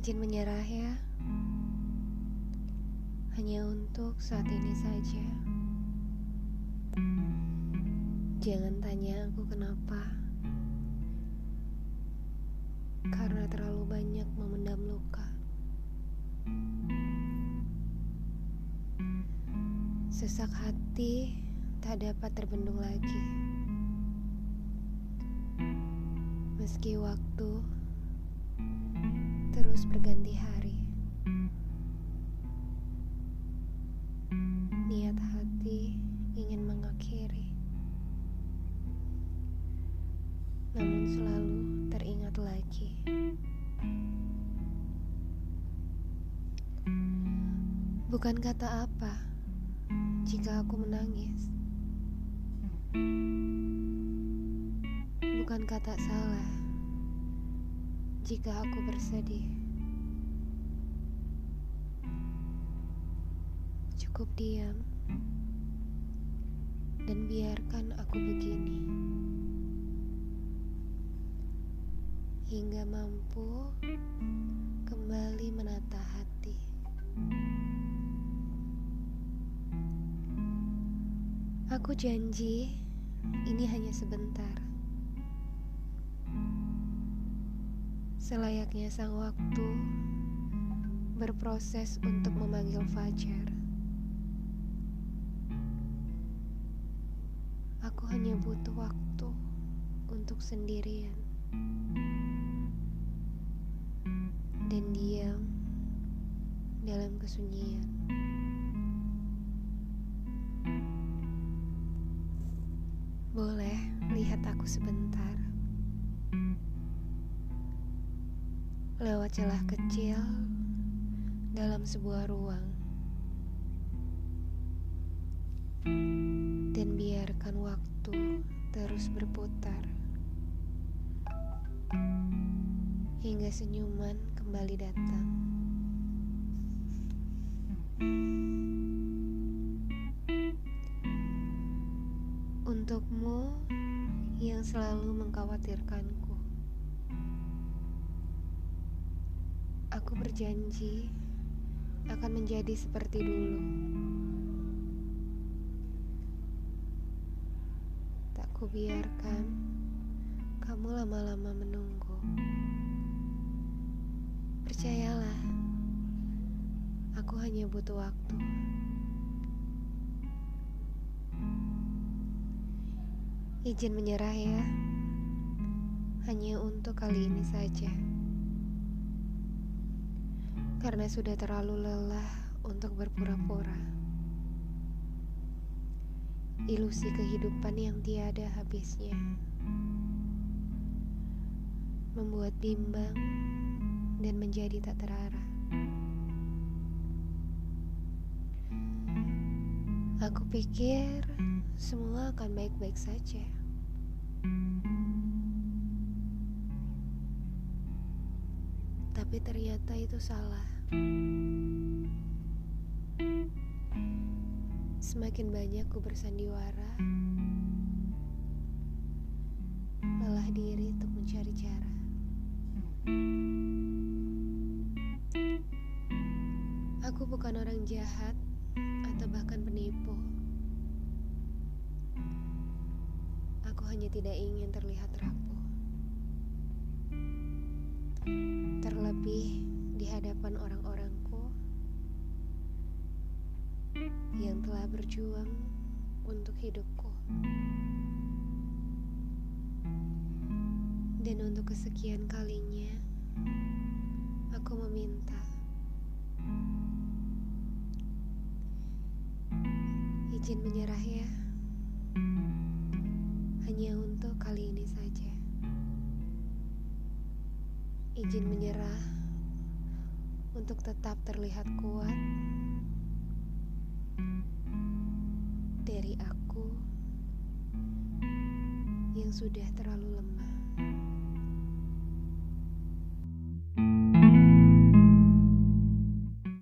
Izin menyerah ya. Hanya untuk saat ini saja. Jangan tanya aku kenapa. Karena terlalu banyak memendam luka. Sesak hati tak dapat terbendung lagi. Meski waktu terus berganti hari. Niat hati ingin mengakhiri. Namun selalu teringat lagi. Bukan kata apa jika aku menangis. Bukan kata salah jika aku bersedih. Cukup diam dan biarkan aku begini hingga mampu kembali menata hati. Aku janji ini hanya sebentar. Selayaknya sang waktu berproses untuk memanggil fajar. Aku hanya butuh waktu untuk sendirian dan diam dalam kesunyian. Boleh lihat aku sebentar. Lewat celah kecil dalam sebuah ruang. Waktu terus berputar. Hingga senyuman kembali datang. Untukmu yang selalu mengkhawatirkanku, aku berjanji akan menjadi seperti dulu. Tak kubiarkan kamu lama-lama menunggu. Percayalah, aku hanya butuh waktu. Izin menyerah ya. Hanya untuk kali ini saja. Karena sudah terlalu lelah untuk berpura-pura. Ilusi kehidupan yang tiada habisnya. Membuat bimbang dan menjadi tak terarah. Aku pikir semua akan baik-baik saja. Tapi ternyata itu salah. Semakin banyak ku bersandiwara, lelah diri untuk mencari cara. Aku bukan orang jahat atau bahkan penipu. Aku hanya tidak ingin terlihat rapuh. Terlebih di hadapan orang-orangku yang telah berjuang untuk hidupku. Dan untuk kesekian kalinya, aku meminta izin menyerah ya. Hanya untuk kali ini saja. Izin menyerah untuk tetap terlihat kuat dari aku yang sudah terlalu lemah.